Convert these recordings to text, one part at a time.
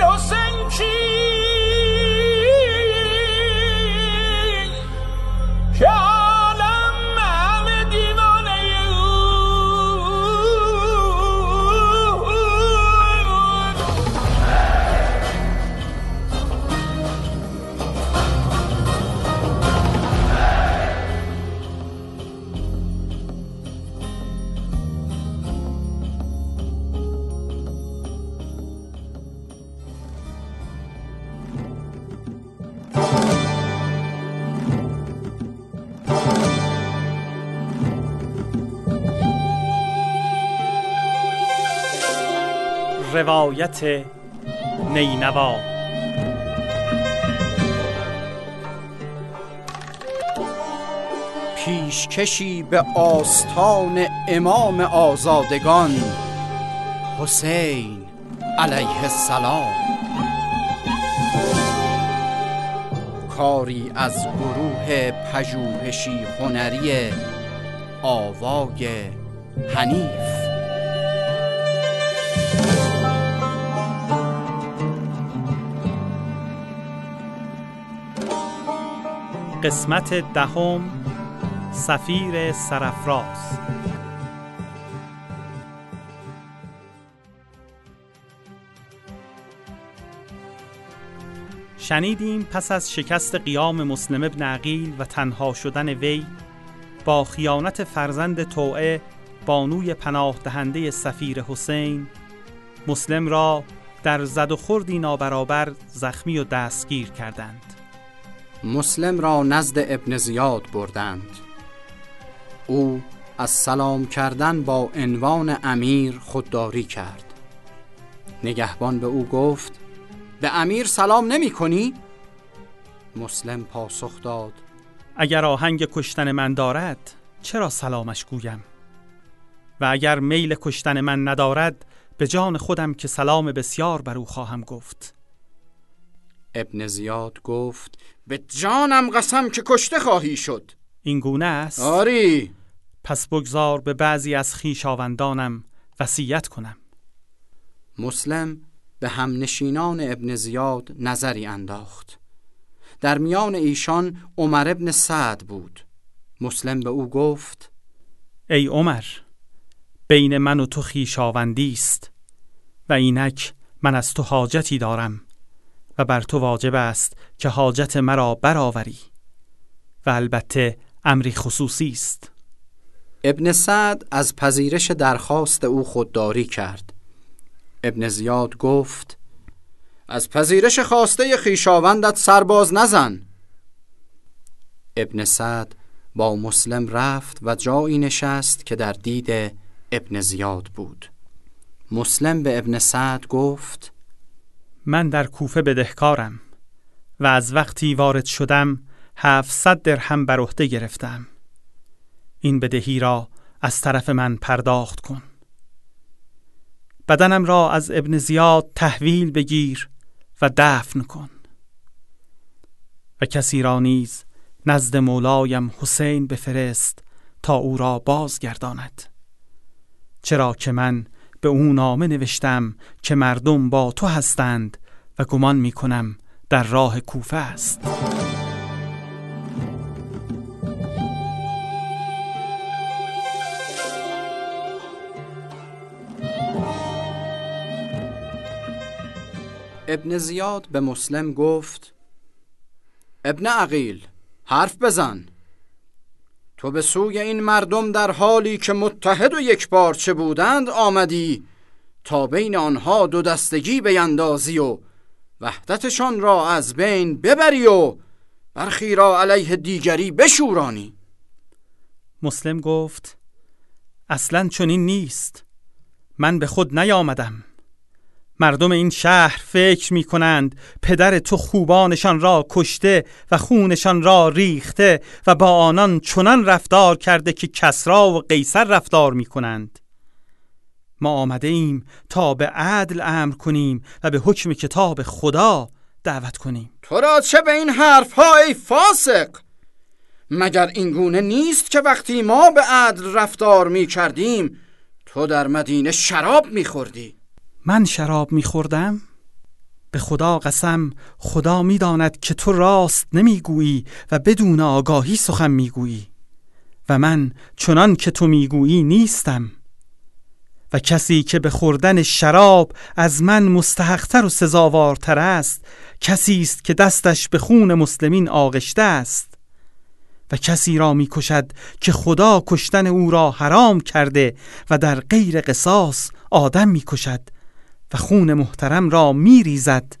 innocent روایت نینوا. پیشکشی به آستان امام آزادگان حسین علیه السلام. کاری از گروه پژوهشی هنری آوای حنیف. قسمت دهم سفیر سرفراز شنیدیم پس از شکست قیام مسلم ابن عقیل و تنها شدن وی با خیانت فرزند توعه بانوی پناه دهنده سفیر حسین مسلم را در زد و خوردی نابرابر زخمی و دستگیر کردند. مسلم را نزد ابن زیاد بردند. او از سلام کردن با عنوان امیر خودداری کرد. نگهبان به او گفت به امیر سلام نمی کنی؟ مسلم پاسخ داد اگر آهنگ کشتن من دارد چرا سلامش گویم؟ و اگر میل کشتن من ندارد به جان خودم که سلام بسیار بر او خواهم گفت. ابن زیاد گفت به جانم قسم که کشته خواهی شد. این گونه است؟ آری. پس بگذار به بعضی از خیشاوندانم وصیت کنم. مسلم به همنشینان ابن زیاد نظری انداخت. در میان ایشان عمر ابن سعد بود. مسلم به او گفت ای عمر بین من و تو خیشاوندی است و اینک من از تو حاجتی دارم. و بر تو واجب است که حاجت مرا برآوری. و البته امری خصوصی است. ابن سعد از پذیرش درخواست او خودداری کرد. ابن زیاد گفت از پذیرش خواسته خیشاوندت سرباز نزن. ابن سعد با مسلم رفت و جایی نشست که در دید ابن زیاد بود. مسلم به ابن سعد گفت من در کوفه بدهکارم و از وقتی وارد شدم هفتصد درهم بر عهده گرفتم. این بدهی را از طرف من پرداخت کن. بدنم را از ابن زیاد تحویل بگیر و دفن کن. و کسی را نیز نزد مولایم حسین بفرست تا او را بازگرداند. چرا که من به او نامه نوشتم که مردم با تو هستند و گمان می کنم در راه کوفه است. ابن زیاد به مسلم گفت ابن عقیل حرف بزن. تو به سوی این مردم در حالی که متحد و یک بارچه بودند آمدی تا بین آنها دو دستگی بیندازی و وحدتشان را از بین ببری و برخی را علیه دیگری بشورانی. مسلم گفت اصلا چنین نیست. من به خود نیامدم. مردم این شهر فکر می کنند پدر تو خوبانشان را کشته و خونشان را ریخته و با آنان چنان رفتار کرده که کسرا و قیصر رفتار می کنند ما آمده ایم تا به عدل امر کنیم و به حکم کتاب خدا دعوت کنیم. تو را چه به این حرف ای فاسق؟ مگر این گونه نیست که وقتی ما به عدل رفتار می کردیم تو در مدینه شراب می خوردی من شراب می خوردم؟ به خدا قسم خدا می‌داند که تو راست نمی‌گویی و بدون آگاهی سخن می‌گویی. و من چنان که تو می‌گویی نیستم. و کسی که به خوردن شراب از من مستحقتر و سزاوارتر است کسی است که دستش به خون مسلمین آغشته است. و کسی را می‌کشد که خدا کشتن او را حرام کرده و در غیر قصاص آدم می‌کشد. و خون محترم را میریزد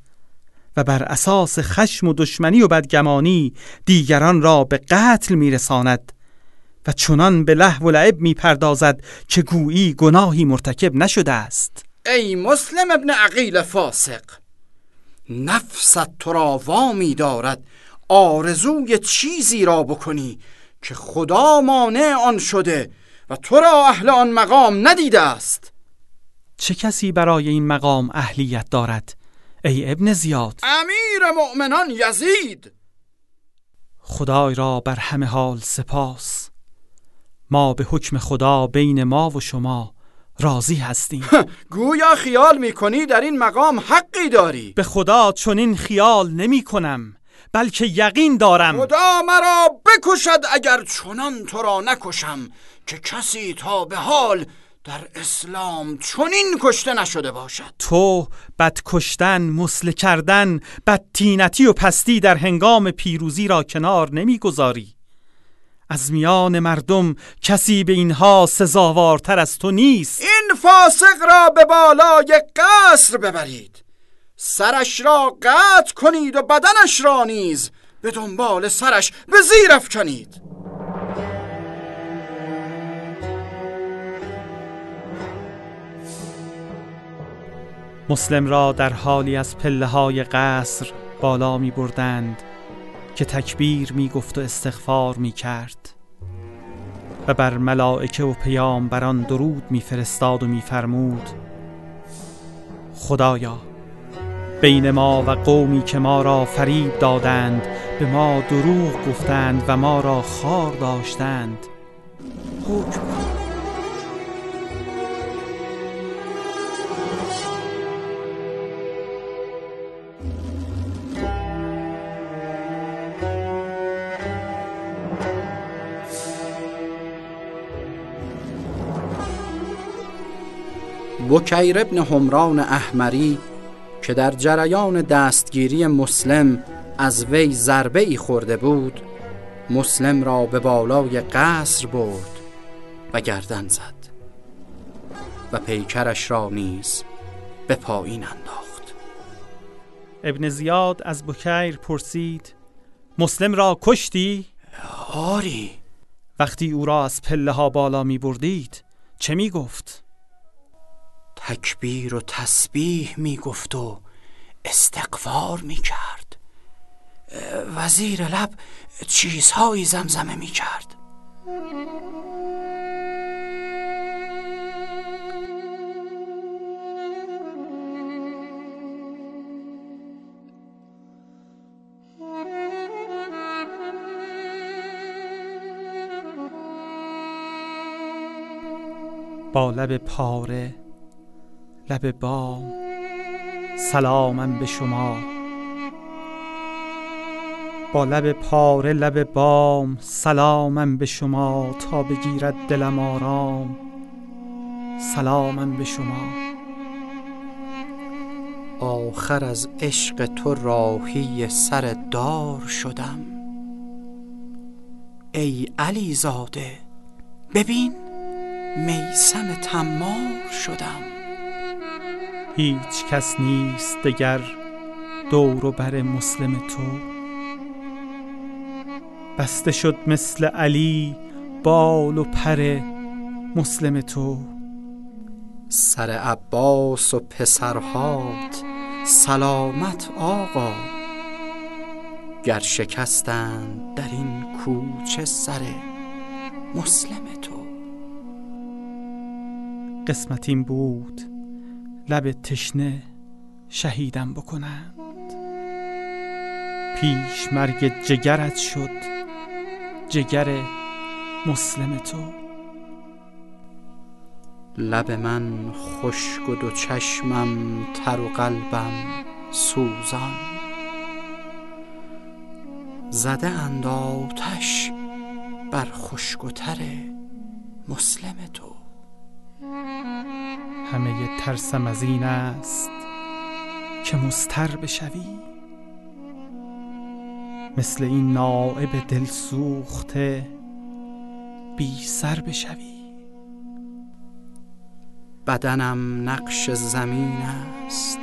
و بر اساس خشم و دشمنی و بدگمانی دیگران را به قتل میرساند و چنان به لحو و لعب می‌پردازد که گویی گناهی مرتکب نشده است. ای مسلم ابن عقیل فاسق نفست تو را وامی دارد آرزوی چیزی را بکنی که خدا مانع آن شده و تو را اهل آن مقام ندیده است. چه کسی برای این مقام اهلیت دارد؟ ای ابن زیاد. امیر مؤمنان یزید. خدای را بر همه حال سپاس. ما به حکم خدا بین ما و شما راضی هستیم. گویا خیال می‌کنی در این مقام حقی داری؟ به خدا چنین خیال نمی کنم بلکه یقین دارم. خدا مرا بکشد اگر چنان تو را نکشم که کسی تا به حال در اسلام چنین کشته نشده باشد. تو بد کشتن مسله کردن بدتینتی و پستی در هنگام پیروزی را کنار نمی‌گذاری. از میان مردم کسی به اینها سزاوارتر از تو نیست. این فاسق را به بالای قصر ببرید. سرش را قطع کنید و بدنش را نیز به دنبال سرش به زیر افکنید. مسلم را در حالی از پله های قصر بالا می بردند که تکبیر می گفت و استغفار می کرد و بر ملائکه و پیامبران درود می فرستاد و می فرمود خدایا بین ما و قومی که ما را فریب دادند به ما دروغ گفتند و ما را خار داشتند. حکم بکیر ابن همران احمری که در جریان دستگیری مسلم از وی ضربه ای خورده بود مسلم را به بالای قصر برد و گردن زد و پیکرش را نیز به پایین انداخت ابن زیاد از بکیر پرسید مسلم را کشتی؟ آری وقتی او را از پله ها بالا می بردید چه می گفت؟ تکبیر و تسبیح می گفت و استقفار می کرد وزیر لب چیزهایی زمزمه می کرد با لب پاره لب بام. سلامم به شما. با لب پاره لب بام سلامم به شما تا بگیرد دلم آرام. سلامم به شما. آخر از عشق تو راهی سر دار شدم. ای علی زاده ببین میسم تمار شدم. هیچ کس نیست دگر دور و بر مسلم تو. بسته شد مثل علی بال و پر مسلم تو. سر عباس و پسرهات سلامت آقا. گر شکستند در این کوچه سر مسلم تو. قسمتیم بود لب تشنه شهیدم بکنند. پیش مرگ جگرت شد جگر مسلم تو. لب من خشک و دو چشمم تر و قلبم سوزان. زده اند بر خشکتر مسلم تو. همه ترسم از این است که مستر بشوی. مثل این نائب دل سوخته بی سر بشوی. بدنم نقش زمین است.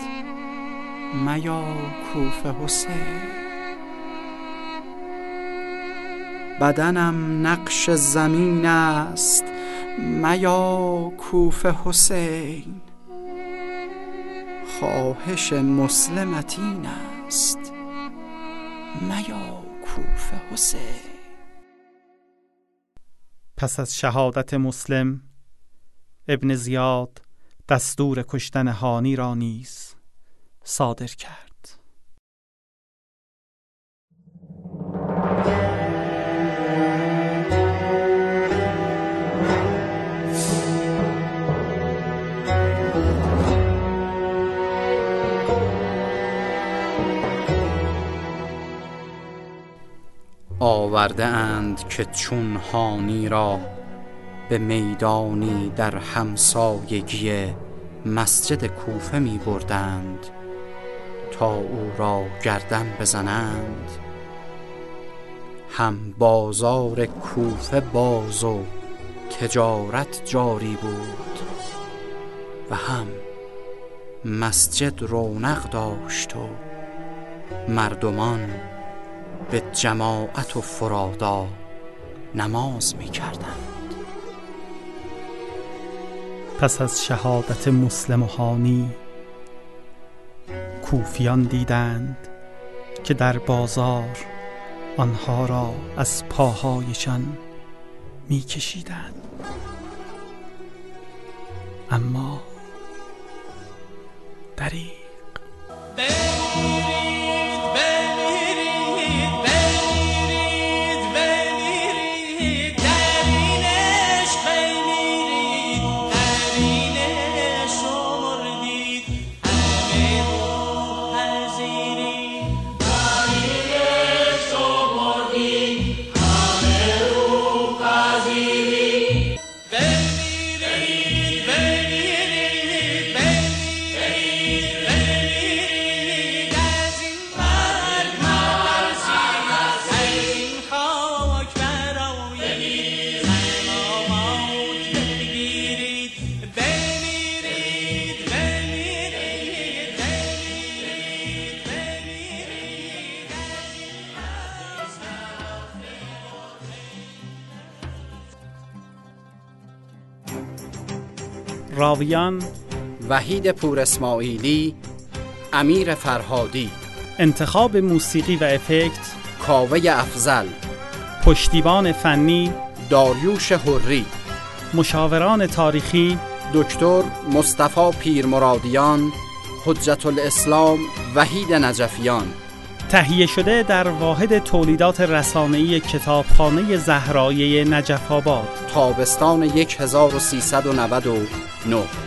میا کوف حسین. بدنم نقش زمین است. میا کوف حسین. خواهش مسلمت این است. میا کوف حسین. پس از شهادت مسلم ابن زیاد دستور کشتن هانی را نیز صادر کرد. آورده اند که چون هانی را به میدانی در همسایگی مسجد کوفه می بردند تا او را گردن بزنند. هم بازار کوفه باز و تجارت جاری بود و هم مسجد رونق داشت و مردمان به جماعت و فرادا نماز می کردند پس از شهادت مسلم و هانی کوفیان دیدند که در بازار آنها را از پاهایشان میکشیدند. اما دریغ. راویان وحید پور اسماعیلی امیر فرهادی. انتخاب موسیقی و افکت کاوه افزل پشتیبان فنی داریوش حری. مشاوران تاریخی دکتر مصطفی پیرمرادیان حجت الاسلام وحید نجفیان. تهیه شده در واحد تولیدات رسانه‌ای کتابخانه زهرایه نجف آباد تابستان No.